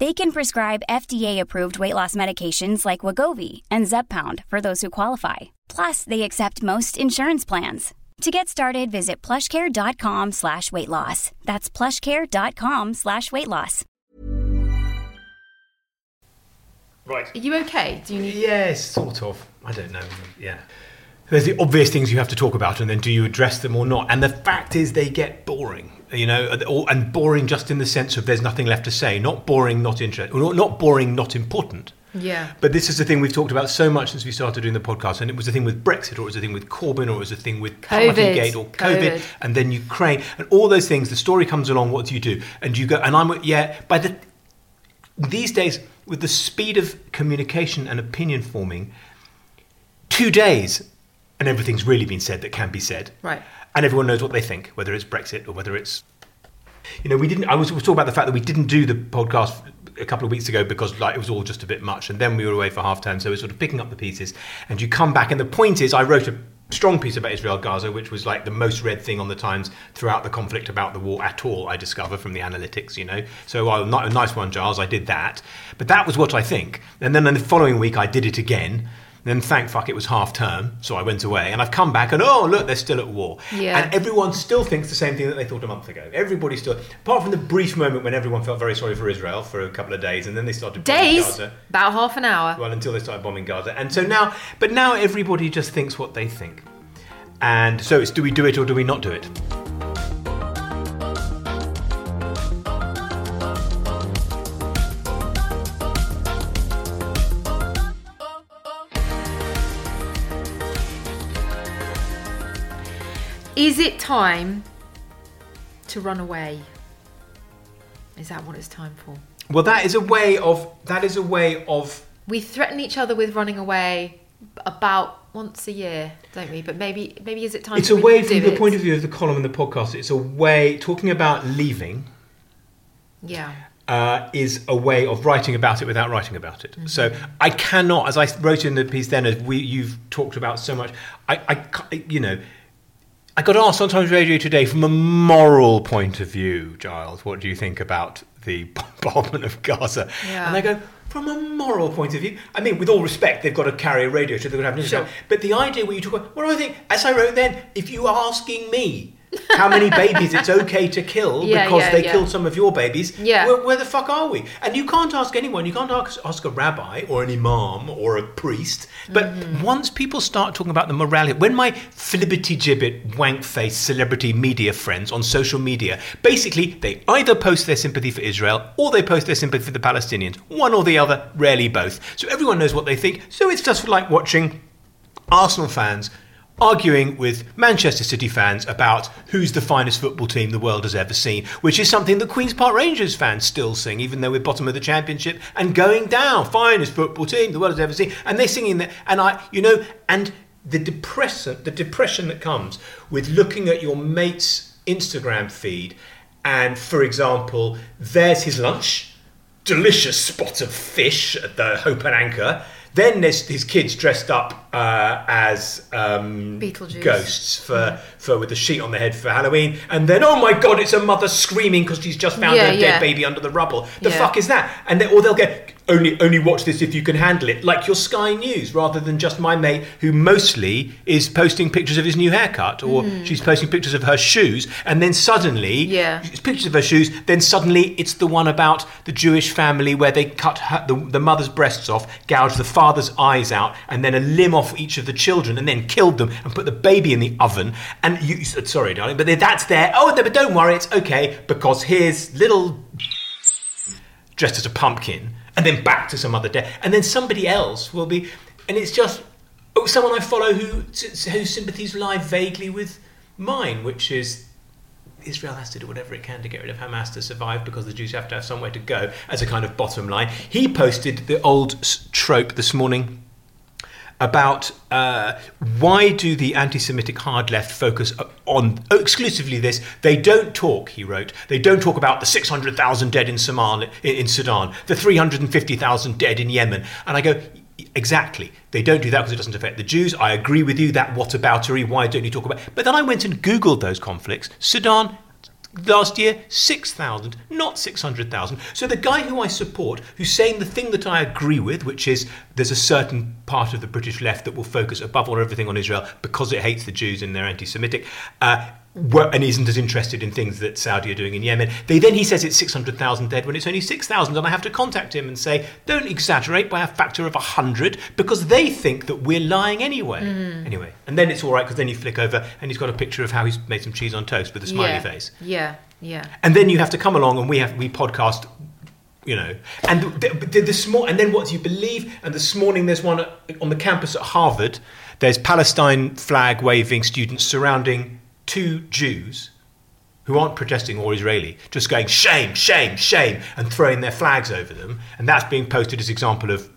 They can prescribe FDA-approved weight loss medications like Wegovy and Zepbound for those who qualify. Plus, they accept most insurance plans. To get started, visit plushcare.com slash weight loss. That's plushcare.com slash weight loss. Right. Are you okay? Do you need? Yes, sort of. I don't know. Yeah. There's the obvious things you have to talk about, and then do you address them or not? And the fact is, they get boring. You know, and boring just in the sense of there's nothing left to say. Not boring, not interesting. Not boring, not important. Yeah. But this is the thing we've talked about so much since we started doing the podcast, and it was the thing with Brexit, or it was the thing with Corbyn, or it was the thing with COVID. Partygate, or COVID, COVID. and then Ukraine, and all those things. The story comes along. What do you do? And you go, and I'm yeah. By the these days, with the speed of communication and opinion forming, two days, and everything's really been said that can be said, Right. and everyone knows what they think, whether it's Brexit or whether it's you know, we didn't. I was, was talking about the fact that we didn't do the podcast a couple of weeks ago because like it was all just a bit much, and then we were away for half term, so we're sort of picking up the pieces. And you come back, and the point is, I wrote a strong piece about Israel Gaza, which was like the most read thing on the Times throughout the conflict about the war at all. I discover from the analytics, you know. So uh, well, not a nice one, Giles. I did that, but that was what I think. And then in the following week, I did it again. Then thank fuck it was half term, so I went away and I've come back and oh look they're still at war. Yeah. And everyone still thinks the same thing that they thought a month ago. Everybody still, apart from the brief moment when everyone felt very sorry for Israel for a couple of days, and then they started bombing Days. Gaza. About half an hour. Well, until they started bombing Gaza, and so now, but now everybody just thinks what they think. And so it's do we do it or do we not do it? Is it time to run away? Is that what it's time for? Well, that is a way of that is a way of We threaten each other with running away about once a year, don't we? But maybe maybe is it time it's to a way from the it? point of view of the column and the podcast. It's a way talking about leaving. Yeah. uh, is a way of writing about it without writing about it. Mm-hmm. So I cannot, as I wrote in the piece then, as we you've talked about so much, I, I you know. I got asked on Times Radio today from a moral point of view, Giles, what do you think about the bombardment of Gaza? Yeah. And I go, from a moral point of view, I mean, with all respect, they've got to carry a radio show, they've got to have news. Sure. But the idea where you talk about, what do I think? As I wrote then, if you are asking me how many babies it's okay to kill Yeah, because yeah, they yeah. killed some of your babies, Yeah. where, where the fuck are we? And you can't ask anyone, you can't ask, ask a rabbi or an imam or a priest. But Mm-hmm. once people start talking about the morality, when my flibbity gibbet, wank face celebrity media friends on social media, basically they either post their sympathy for Israel or they post their sympathy for the Palestinians. One or the other, rarely both. So everyone knows what they think. So it's just like watching Arsenal fans arguing with Manchester City fans about who's the finest football team the world has ever seen, which is something that Queen's Park Rangers fans still sing, even though we're bottom of the championship and going down. Finest football team the world has ever seen, and they're singing that. And I, you know, and the depression, the depression that comes with looking at your mate's Instagram feed, and for example, there's his lunch delicious spot of fish at the Hope and Anchor. Then there's his kids dressed up uh, as um, Beetlejuice. ghosts for, for with a sheet on the head for Halloween, and then oh my god, it's a mother screaming because she's just found Yeah, her yeah. dead baby under the rubble. The Yeah. fuck is that? And they, or they'll get only only watch this if you can handle it, like your Sky News, rather than just my mate who mostly is posting pictures of his new haircut, or hmm. she's posting pictures of her shoes, and then suddenly. Yeah. it's pictures of her shoes. Then suddenly it's the one about the Jewish family where they cut her, the, the mother's breasts off, gouged the father's eyes out, and then a limb off each of the children, and then killed them and put the baby in the oven. And you, sorry, darling, but that's there. Oh, but don't worry, it's okay because here's little dressed as a pumpkin, and then back to some other day, and then somebody else will be, and it's just oh, someone I follow who whose sympathies lie vaguely with mine, which is Israel has to do whatever it can to get rid of Hamas to survive because the Jews have to have somewhere to go as a kind of bottom line. He posted the old trope this morning about uh, why do the anti-Semitic hard left focus on exclusively this? They don't talk, he wrote. They don't talk about the 600,000 dead in, Somalia, in Sudan, the 350,000 dead in Yemen. And I go, Exactly. They don't do that because it doesn't affect the Jews. I agree with you. That whataboutery. Why don't you talk about? But then I went and googled those conflicts. Sudan last year 6,000, not 600,000. So the guy who I support, who's saying the thing that I agree with, which is there's a certain part of the British left that will focus above all everything on Israel because it hates the Jews and they're anti-Semitic. Uh, and isn't as interested in things that Saudi are doing in Yemen. They then he says it's 600,000 dead when it's only 6,000 and I have to contact him and say don't exaggerate by a factor of 100 because they think that we're lying anyway. Mm. Anyway, and then it's all right because then you flick over and he's got a picture of how he's made some cheese on toast with a smiley yeah. face. Yeah. Yeah. And then you have to come along and we have we podcast you know, and the, small, and then what do you believe? And this morning, there's one on the campus at Harvard. There's Palestine flag waving students surrounding two Jews who aren't protesting or Israeli, just going shame, shame, shame, and throwing their flags over them, and that's being posted as example of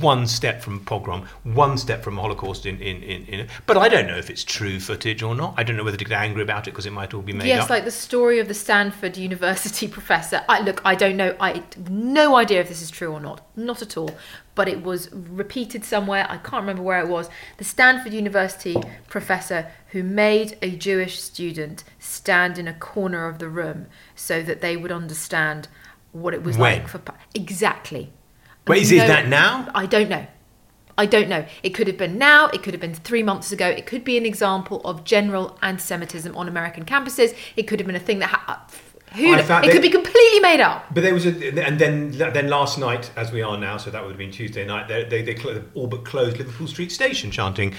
one step from pogrom, one step from Holocaust in, in, in, in, But I don't know if it's true footage or not. I don't know whether to get angry about it because it might all be made yes, up. like the story of the Stanford University professor. I look, I don't know. I no idea if this is true or not. Not at all. But it was repeated somewhere. I can't remember where it was. The Stanford University professor who made a Jewish student stand in a corner of the room so that they would understand what it was when? like for exactly but is, no, that now? I don't know. I don't know. It could have been now. It could have been three months ago. It could be an example of general anti-Semitism on American campuses. It could have been a thing that. Ha- who it they, could be completely made up. But there was a, and then then last night, as we are now, so that would have been Tuesday night. They they, they all but closed Liverpool Street Station, chanting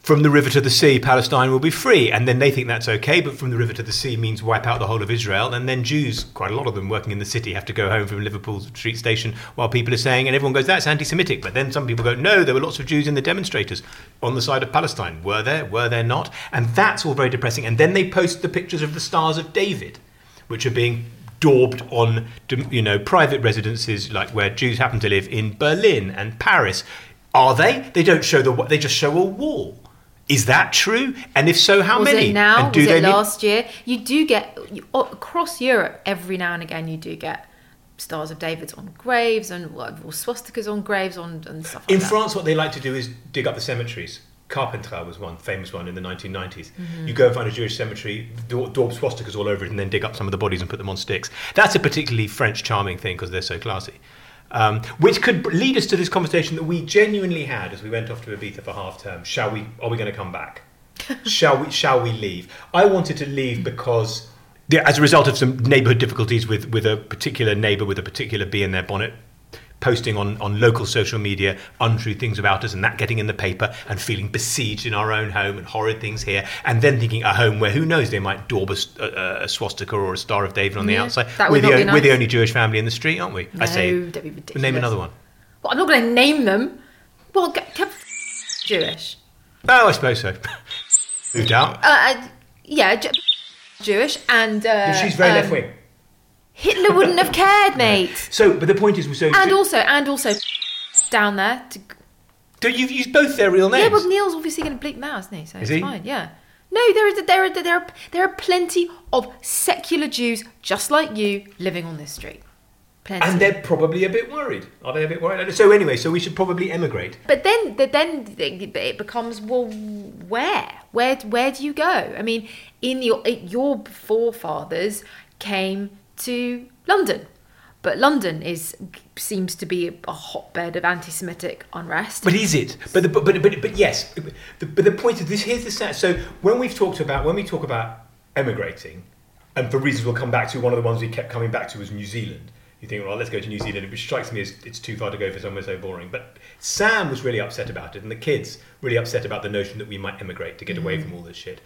from the river to the sea, Palestine will be free. And then they think that's okay, but from the river to the sea means wipe out the whole of Israel. And then Jews, quite a lot of them working in the city, have to go home from Liverpool Street Station while people are saying, and everyone goes, that's anti Semitic. But then some people go, no, there were lots of Jews in the demonstrators on the side of Palestine. Were there? Were there not? And that's all very depressing. And then they post the pictures of the Stars of David, which are being daubed on you know private residences like where Jews happen to live in Berlin and Paris. Are they? They don't show the. They just show a wall. Is that true? And if so, how was many? It now? And do was they it last year? You do get you, across Europe every now and again. You do get stars of David's on graves and swastikas on graves on and stuff. Like in that. France, what they like to do is dig up the cemeteries. Carpentras was one famous one in the 1990s. Mm-hmm. You go and find a Jewish cemetery, daub swastikas all over it, and then dig up some of the bodies and put them on sticks. That's a particularly French charming thing because they're so classy. Um, which could lead us to this conversation that we genuinely had as we went off to Ibiza for half term. Shall we? Are we going to come back? shall we? Shall we leave? I wanted to leave because, as a result of some neighbourhood difficulties with with a particular neighbour with a particular bee in their bonnet, posting on, on local social media untrue things about us and that getting in the paper and feeling besieged in our own home and horrid things here and then thinking a home where who knows they might daub a, a, a swastika or a star of David on the yeah, outside. we're, the, nice. we're the only Jewish family in the street, aren't we? No, I say. don't be ridiculous. Name another one. Well, I'm not going to name them. Well, g- g- Jewish. Oh, I suppose so. Moved out. Uh, yeah, J- Jewish and. Uh, She's very um, left wing. Hitler wouldn't have cared, mate. So, but the point is, we're so And also, and also, down there. To, do you've used both their real names? yeah, well, Neil's obviously going to bleep them out, isn't he? So Is it's he? fine. Yeah. No, there is are there are there are there are plenty of secular Jews just like you living on this street. Plenty. and they're probably a bit worried. Are they a bit worried? So anyway, so we should probably emigrate. But then, then it becomes well, where, where, where do you go? I mean, in your eh, your forefathers came to London, but London is seems to be a hotbed of anti-Semitic unrest. But is it? But the, but, but but but yes. The, but the point is this. Here's the sad. So when we've talked about when we talk about emigrating, and for reasons we'll come back to, one of the ones we kept coming back to was New Zealand. You think, well, let's go to New Zealand, which strikes me as it's too far to go for somewhere so boring. But Sam was really upset about it, and the kids really upset about the notion that we might emigrate to get away mm-hmm. from all this shit.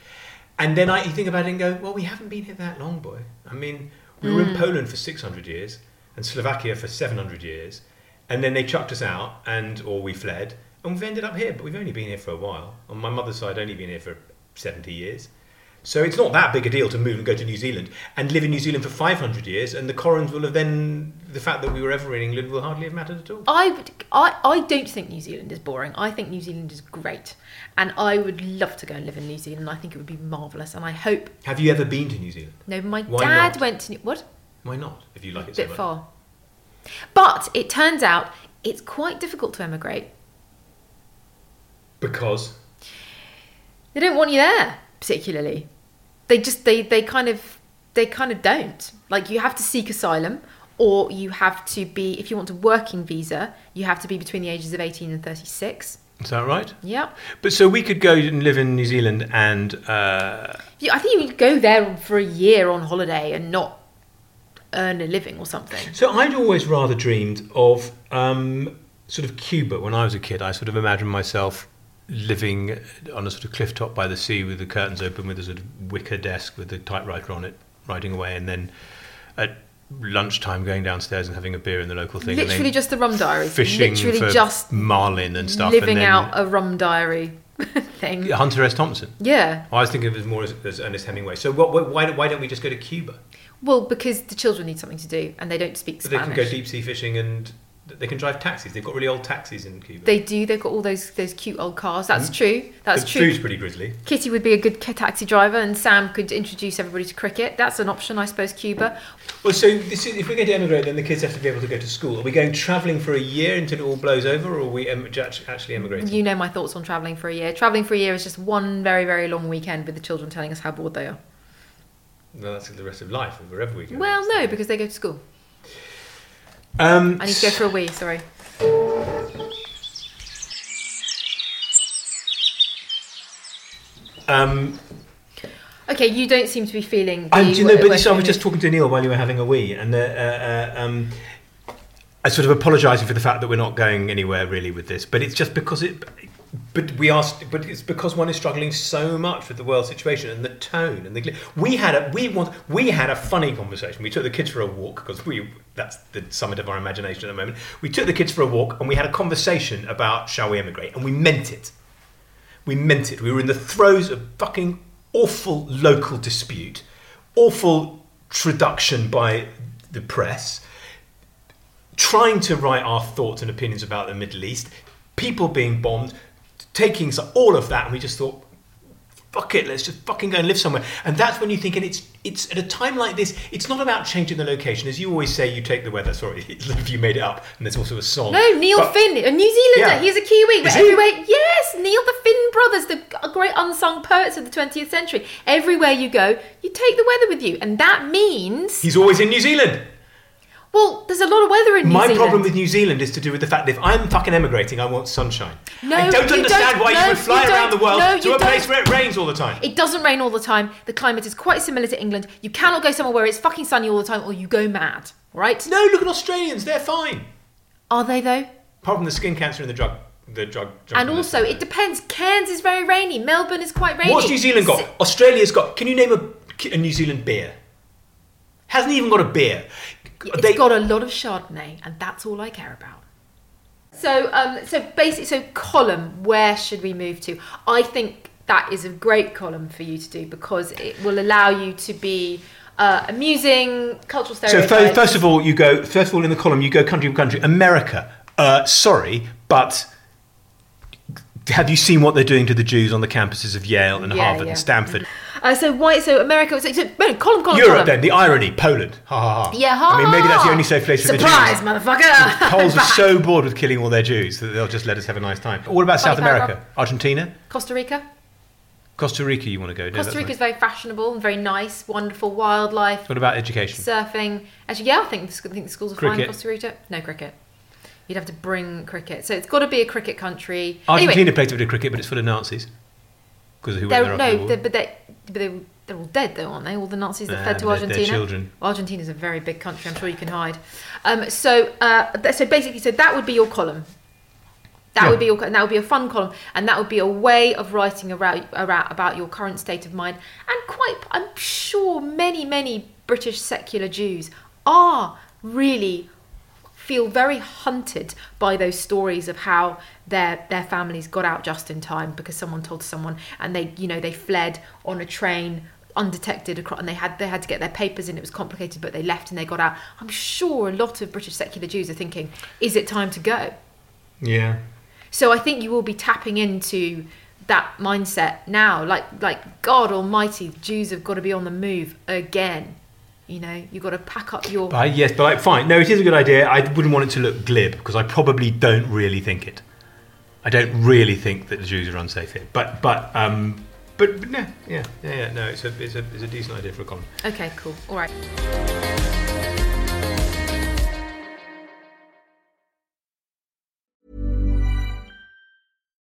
And then I you think about it and go, well, we haven't been here that long, boy. I mean, we were in hmm. Poland for 600 years. and Slovakia for 700 years, and then they chucked us out, and or we fled, and we've ended up here. But we've only been here for a while. On my mother's side, only been here for 70 years. So it's not that big a deal to move and go to New Zealand and live in New Zealand for 500 years, and the Corens will have then the fact that we were ever in England will hardly have mattered at all. I would, I, I don't think New Zealand is boring. I think New Zealand is great, and I would love to go and live in New Zealand. I think it would be marvelous, and I hope. Have you ever been to New Zealand? No, my Why dad not? went to New- what? Why not? If you like it A so bit much. far, but it turns out it's quite difficult to emigrate. Because They don't want you there particularly. They just they they kind of they kind of don't. Like you have to seek asylum or you have to be if you want a working visa, you have to be between the ages of 18 and 36. is that right? Yeah. But so we could go and live in New Zealand and uh, You- I think you could go there for a year on holiday and not earn a living or something. So I'd always rather dreamed of um, sort of Cuba when I was a kid. I sort of imagined myself living on a sort of cliff top by the sea with the curtains open with a sort of wicker desk with a typewriter on it, writing away, and then at lunchtime going downstairs and having a beer in the local thing. Literally just the rum diary. fishing Literally for just marlin and stuff. living and then out a rum diary thing. Hunter S. Thompson. Yeah. I was thinking of it as more as, as Ernest Hemingway. So what, why, why don't we just go to Cuba? Well, because the children need something to do and they don't speak So they can go deep sea fishing and they can drive taxis. They've got really old taxis in Cuba. They do. They've got all those those cute old cars. That's mm-hmm. true. That's the true. food's pretty grisly. Kitty would be a good taxi driver, and Sam could introduce everybody to cricket. That's an option, I suppose. Cuba. Well, so this is, if we're going to emigrate, then the kids have to be able to go to school. Are we going travelling for a year until it all blows over, or are we em- actually emigrating? You know my thoughts on travelling for a year. Travelling for a year is just one very very long weekend with the children telling us how bored they are. No, that's the rest of life, or wherever we go. Well, no, because they go to school. Um, I need to go for a wee. Sorry. um, Okay, you don't seem to be feeling. And do you know, but this, I was just talking to Neil while you were having a wee, and uh, uh, uh, um, I sort of apologising for the fact that we're not going anywhere really with this, but it's just because it. But we asked, but it's because one is struggling so much with the world situation and the tone and the. We had a we want we had a funny conversation. We took the kids for a walk because we that's the summit of our imagination at the moment. We took the kids for a walk and we had a conversation about shall we emigrate, and we meant it. We meant it. We were in the throes of fucking awful local dispute, awful traduction by the press, trying to write our thoughts and opinions about the Middle East, people being bombed, taking so- all of that, and we just thought, fuck it, let's just fucking go and live somewhere. And that's when you think, and it's it's at a time like this, it's not about changing the location. As you always say, you take the weather. Sorry, if you made it up, and there's also a song. No, Neil But- Finn, a New Zealander. Yeah. He's a Kiwi. But Is he? everywhere, yes, Neil the Finn brothers, the great unsung poets of the 20th century. Everywhere you go, you take the weather with you, and that means He's always in New Zealand. Well, there's a lot of weather in New Zealand. My Zealand. problem with New Zealand is to do with the fact that if I'm fucking emigrating, I want sunshine. No, I don't you understand don't. why No, you would fly you around the world No, to a place don't. where it rains all the time. It doesn't rain all the time. The climate is quite similar to England. You cannot go somewhere where it's fucking sunny all the time, or you go mad. Right? no, look at Australians; they're fine. Are they though? Apart from the skin cancer and the drug, the drug. And also, it depends. Cairns is very rainy. Melbourne is quite rainy. What's New Zealand got? Si- Australia's got. Can you name a, a New Zealand beer? Hasn't even got a beer. It's They- got a lot of Chardonnay, and that's all I care about. So, um, so basically, so column. Where should we move to? I think that is a great column for you to do because it will allow you to be uh, amusing, cultural So stereotypes. fir- first of all, you go. First of all, in the column, you go country by country. America. Uh, sorry, but have you seen what they're doing to the Jews on the campuses of Yale and Yeah, Harvard yeah. and Stanford? Uh, so why? So America. So, so no, column, column, Europe, column. then the irony. Poland. Ha ha ha. Yeah, ha, I mean, maybe that's the only safe place for the Jews. motherfucker! Poles are so bored with killing all their Jews that they'll just let us have a nice time. What about Funny South America? paragraph. Argentina? Costa Rica. Costa Rica, you want to go? No, Costa Rica is very fashionable and very nice, wonderful wildlife, What about education? surfing. Actually, yeah, I think the, I think the schools are fine. in Costa Rica, no cricket. You'd have to bring cricket, so it's got to be a cricket country. Argentina Anyway, plays a bit of cricket, but it's full of Nazis. Because who went they're, there after the no, they're, but they, but they, they're all dead though, aren't they? All the Nazis that Nah, fled to they're- they're Argentina. children. Well, Argentina's a very big country. I'm sure you can hide. Um, so, uh, so basically, so that would be your column. That Yeah. would be your, that would be a fun column, and that would be a way of writing about about your current state of mind. And quite, I'm sure many, many British secular Jews are really feel very hunted by those stories of how their their families got out just in time because someone told someone and they you know they fled on a train undetected across and they had they had to get their papers in it was complicated but they left and they got out i'm sure a lot of british secular jews are thinking is it time to go Yeah. so I think you will be tapping into that mindset now. Like like God Almighty, Jews have got to be on the move again. You know, you've got to pack up your. But yes, but like, fine. No, it is a good idea. I wouldn't want it to look glib because I probably don't really think it. I don't really think that the Jews are unsafe here. But but um but, but no, yeah, yeah, yeah, no, it's a it's a it's a decent idea for a column. Okay, cool. All right.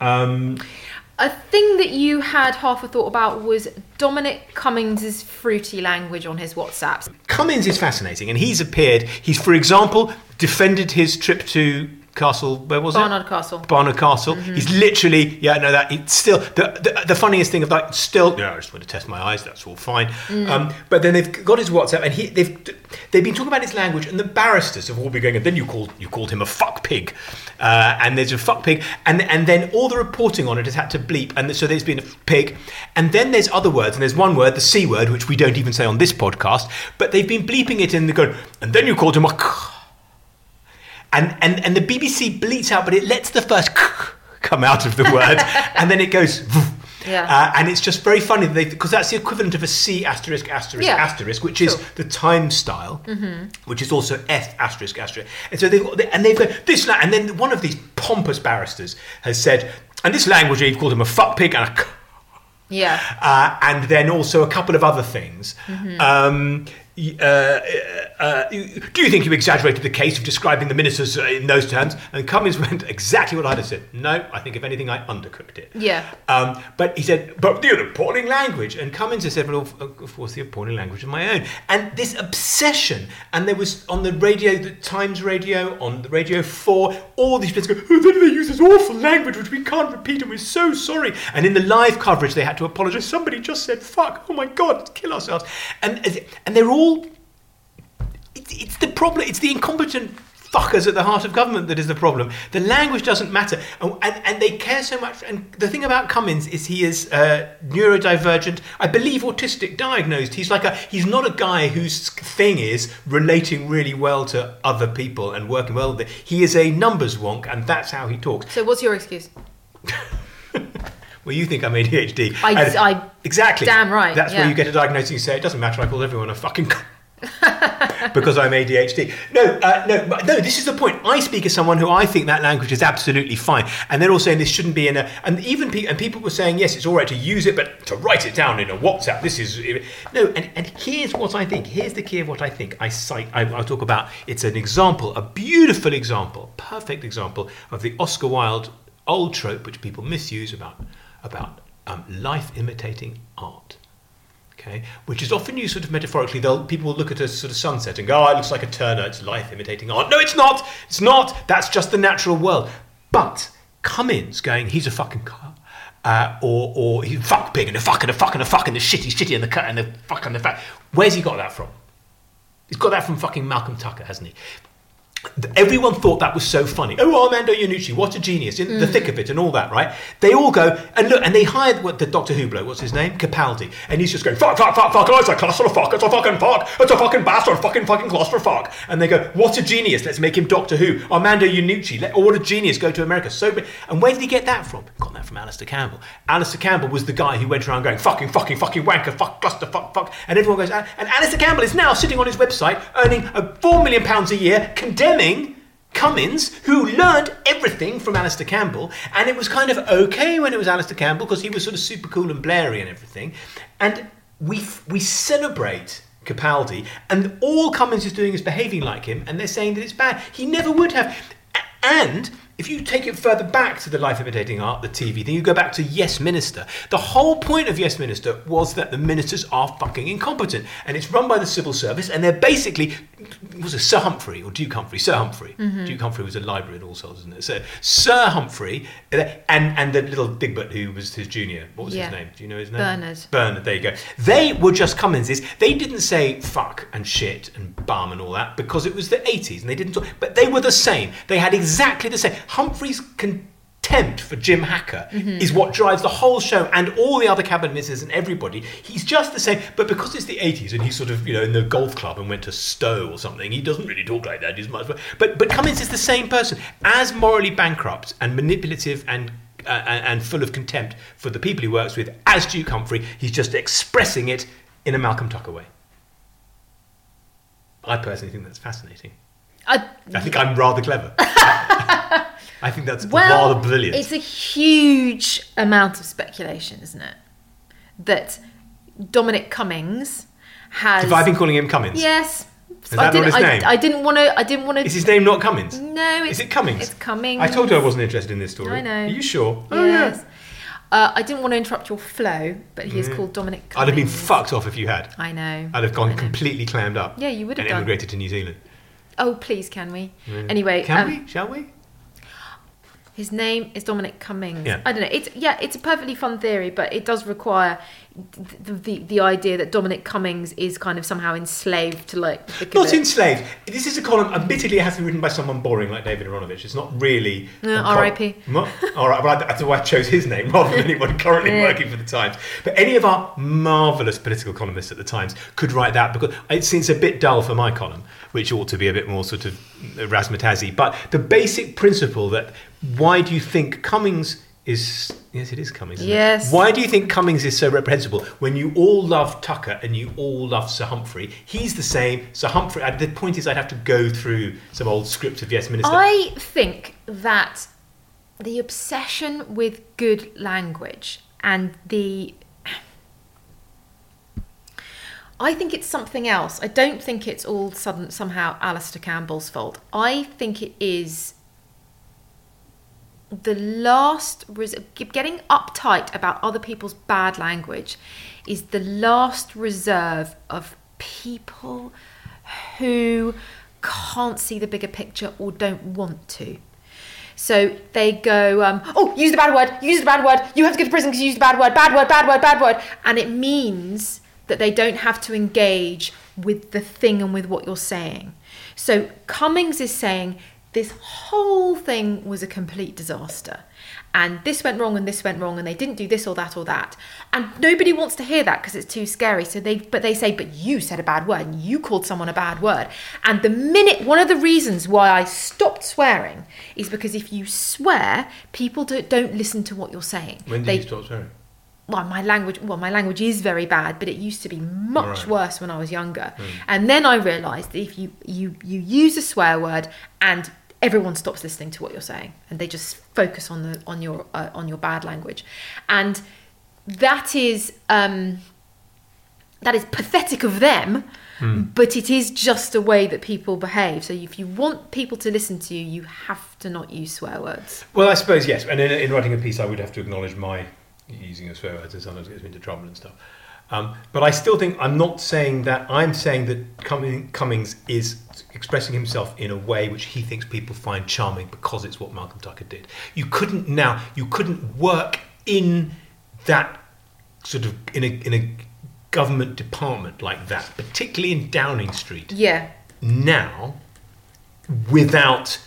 Um, A thing that you had half a thought about was Dominic Cummings' fruity language on his WhatsApps. Cummings is fascinating, and he's appeared. He's, for example, defended his trip to Castle. Where was Barnard it? Barnard Castle. Barnard Castle. He's literally, yeah, no, that it's still the, the the funniest thing of like still. Yeah, I just want to test my eyes. That's all fine. Um, but then they've got his WhatsApp, and he they've they've been talking about his language, and the barristers have all been going. And then you called you called him a fuck pig, uh, and there's a fuck pig, and and then all the reporting on it has had to bleep, and so there's been a pig, and then there's other words, and there's one word, the c word, which we don't even say on this podcast, but they've been bleeping it, in the go. and then you called him a. and and and the BBC bleats out, but it lets the first come out of the word, and then it goes. Yeah. Uh, and it's just very funny because that's the equivalent of a C asterisk asterisk Yeah. asterisk, which is the time style, which is also F asterisk asterisk. And so they've got, and they've got this, and then one of these pompous barristers has said, and this language, you've called him a fuck pig and a. c- Yeah. uh, and then also a couple of other things. Um, y- uh, uh, do you think you exaggerated the case of describing the ministers uh, in those terms? And Cummins went exactly what I'd have said. No, I think if anything, I undercooked it. Yeah. Um, but he said, but the appalling language. And Cummins has said, well, of, course, the appalling language of my own. And this obsession. And there was on the radio, the Times radio, on the Radio 4, all these bits go, oh, then they use this awful language which we can't repeat and we're so sorry. And in the live coverage, they had to apologise. Somebody just said, fuck, oh my God, let's kill ourselves. And, and they're all it's, it's the problem. It's the incompetent fuckers at the heart of government that is the problem. The language doesn't matter, and, and, and they care so much. And the thing about Cummins is he is uh, neurodivergent. I believe autistic diagnosed. He's like a he's not a guy whose thing is relating really well to other people and working well with it. He is a numbers wonk, and that's how he talks. So what's your excuse? Well, you think I'm ADHD. I- And- I- exactly. damn right, That's where you get a diagnosis. And you say it doesn't matter. I call everyone a fucking. c-" because I'm ADHD. No, uh, no, no. This is the point. I speak as someone who I think that language is absolutely fine, and they're all saying this shouldn't be in a. And even pe- and people were saying yes, it's all right to use it, but to write it down in a WhatsApp, this is no. And, and here's what I think. Here's the key of what I think. I cite. I, I'll talk about. It's an example, a beautiful example, perfect example of the Oscar Wilde old trope which people misuse about about um, life imitating art. Okay, which is often used sort of metaphorically. They'll people will look at a sort of sunset and go, "Oh, it looks like a Turner. It's life imitating art." No, it's not. It's not. That's just the natural world. But Cummins going, "He's a fucking car," uh, or or he's fuck pig and a fuck and a fuck and a fuck and the shitty shitty and the cut and the fuck and the fat. Where's he got that from? He's got that from fucking Malcolm Tucker, hasn't he? Everyone thought that was so funny. Oh, Armando Iannucci, what a genius! In the mm. thick of it and all that, right? They all go and look, and they hired what the Doctor Who bloke. What's his name? Capaldi, and he's just going fuck, fuck, fuck, fuck. Oh, it's a cluster of fuck. It's a fucking fuck. It's a fucking bastard. Fucking fucking cluster of fuck. And they go, what a genius! Let's make him Doctor Who. Armando Iannucci. Let, oh, what a genius! Go to America. So, big. and where did he get that from? Got that from Alastair Campbell. Alastair Campbell was the guy who went around going fucking, fucking, fucking wanker, fuck, cluster, fuck, fuck, and everyone goes. And Alastair Campbell is now sitting on his website earning a four million pounds a year, condemning. Cummins, who learned everything from Alastair Campbell, and it was kind of okay when it was Alastair Campbell because he was sort of super cool and blairy and everything. And we we celebrate Capaldi, and all Cummins is doing is behaving like him, and they're saying that it's bad. He never would have. And if you take it further back to the life imitating art, the TV, then you go back to Yes Minister. The whole point of Yes Minister was that the ministers are fucking incompetent, and it's run by the civil service, and they're basically was it Sir Humphrey or Duke Humphrey? Sir Humphrey. Duke Humphrey was a library at All Souls, isn't it? So Sir Humphrey uh, and and the little Digbert who was his junior. What was Yeah. his name? Do you know his name? Bernard. Bernard. There you go. They were just Cumminses. They didn't say fuck and shit and bum and all that because it was the 80s and they didn't talk. But they were the same. They had exactly the same. Humphrey's contempt for Jim Hacker is what drives the whole show and all the other cabinet ministers and everybody. He's just the same. But because it's the 80s and he's sort of, you know, in the golf club and went to Stowe or something, he doesn't really talk like that as much. But, but Cummins is the same person. As morally bankrupt and manipulative and uh, and, and full of contempt for the people he works with, as Duke Humphrey, he's just expressing it in a Malcolm Tucker way. I personally think that's fascinating. I, I think I'm rather clever. I think that's well, rather brilliant. it's a huge amount of speculation, isn't it? That Dominic Cummings has. Have I been calling him Cummings? Yes. Is that not didn't, his I, name? I didn't want to. I didn't want to. Is his name not Cummins? No, it's, Is it Cummings? It's Cummings. I told you I wasn't interested in this story. I know. Are you sure? Oh, Yes. yeah. Uh, I didn't want to interrupt your flow, but he is called Dominic Cummings. I'd have been fucked off if you had. I know. I'd have gone completely clammed up. Yeah, you would have and done. emigrated to New Zealand. Oh, please, can we? Anyway, Can um, we? Shall we? His name is Dominic Cummings. Yeah. I don't know. It's yeah, it's a perfectly fun theory, but it does require the, the the idea that Dominic Cummings is kind of somehow enslaved to like the Not enslaved. This is a column. Admittedly, it has to be written by someone boring like David Aaronovitch. It's not really. Yeah, a col- R.I.P.. All right, well, that's why I chose his name rather than anyone currently Yeah. working for the Times. But any of our marvelous political columnists at the Times could write that because it seems a bit dull for my column, which ought to be a bit more sort of razzmatazzy. But the basic principle that why do you think Cummings is yes, it is Cummings. Yes. Why do you think Cummings is so reprehensible when you all love Tucker and you all love Sir Humphrey? He's the same. Sir Humphrey. The point is, I'd have to go through some old scripts of Yes Minister. I think that the obsession with good language and the I think it's something else. I don't think it's all sudden somehow Alastair Campbell's fault. I think it is the last res- getting uptight about other people's bad language is the last reserve of people who can't see the bigger picture or don't want to. So they go, um, oh, use the bad word, use the bad word, you have to go to prison because you used the bad word, bad word, bad word, bad word. And it means that they don't have to engage with the thing and with what you're saying. So Cummings is saying this whole thing was a complete disaster. And this went wrong and this went wrong and they didn't do this or that or that. And nobody wants to hear that because it's too scary. So they but they say, but you said a bad word and you called someone a bad word. And the minute one of the reasons why I stopped swearing is because if you swear, people do, don't listen to what you're saying. when did they, you stop swearing? well my language well my language is very bad but it used to be much Right. Worse when i was younger hmm. and then i realized that if you you you use a swear word and everyone stops listening to what you're saying and they just focus on the on your uh, on your bad language and that is um that is pathetic of them Hmm. but it is just a way that people behave so if you want people to listen to you you have to not use swear words Well, I suppose yes. And in, in writing a piece, I would have to acknowledge my using of swear words and sometimes it gets me into trouble and stuff. Um, but I still think I'm not saying that. I'm saying that Cummings is expressing himself in a way which he thinks people find charming because it's what Malcolm Tucker did. You couldn't now. You couldn't work in that sort of in a in a government department like that, particularly in Downing Street Yeah. now without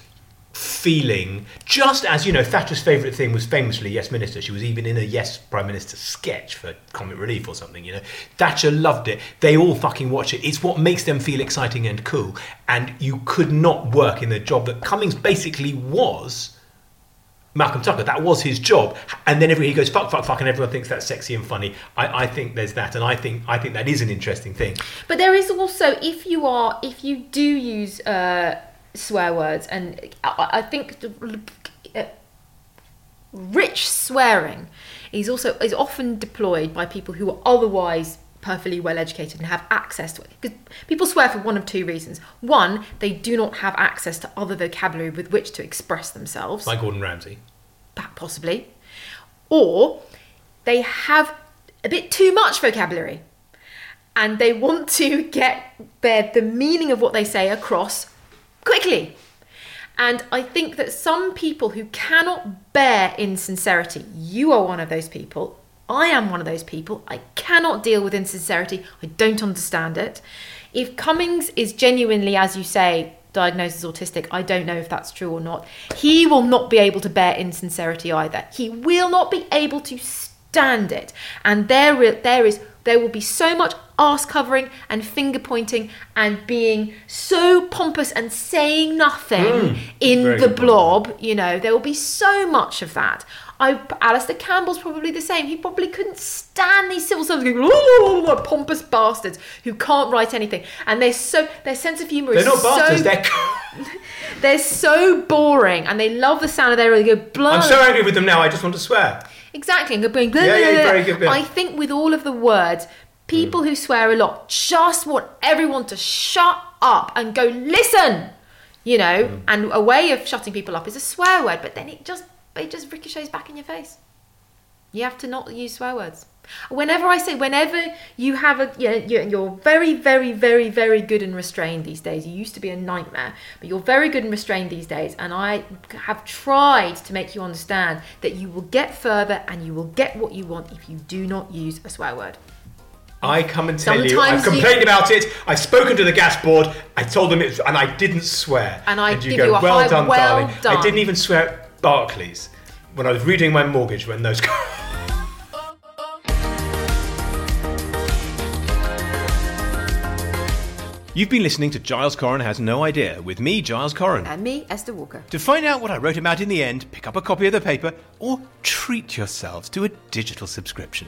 feeling just as you know Thatcher's favourite thing was famously Yes Minister. She was even in a Yes Prime Minister sketch for Comic Relief or something. You know, Thatcher loved it. They all fucking watch it. It's what makes them feel exciting and cool. And you could not work in the job that Cummings basically was. Malcolm Tucker, that was his job, and then everybody goes fuck, fuck, fuck, and everyone thinks that's sexy and funny. I, I think there's that, and I think I think that is an interesting thing. But there is also, if you are, if you do use uh, swear words, and I, I think uh, rich swearing is also is often deployed by people who are otherwise perfectly well educated and have access to it. Because people swear for one of two reasons: one, they do not have access to other vocabulary with which to express themselves Like Gordon Ramsay. possibly, or they have a bit too much vocabulary and they want to get their, the meaning of what they say across quickly. And I think that some people who cannot bear insincerity, you are one of those people. I am one of those people. I cannot deal with insincerity. I don't understand it. If Cummings is genuinely, as you say, diagnosed as autistic, I don't know if that's true or not. He will not be able to bear insincerity either. He will not be able to stand it. And there, there is, there will be so much arse covering and finger pointing and being so pompous and saying nothing mm, in the good point. blob. You know, there will be so much of that. I, Alastair Campbell's probably the same. He probably couldn't stand these civil servants going, "Oh, oh, oh like pompous bastards who can't write anything. And they're so their sense of humour is They're not bastards. so They're. they're so boring, and they love the sound of their. They go, blah. I'm so angry with them now. I just want to swear. Exactly, and going, blah, Yeah, yeah, very good. I think with all of the words, people who swear a lot just want everyone to shut up and go listen. You know, mm. and a way of shutting people up is a swear word, but then it just it just ricochets back in your face. You have to not use swear words. Whenever I say, whenever you have a, you know, you're, very, very, very, very good and restrained these days. You used to be a nightmare, but you're very good and restrained these days. And I have tried to make you understand that you will get further and you will get what you want if you do not use a swear word. I come and tell you, I've Sometimes you- complained about it. I've spoken to the gas board. I told them it, and I didn't swear. And I you give go, you a well high- done, well darling. I didn't even swear at Barclays when I was redoing my mortgage. When those. You've been listening to Giles Coren Has No Idea with me, Giles Coren. And me, Esther Walker. To find out what I wrote about in the end, pick up a copy of the paper or treat yourselves to a digital subscription.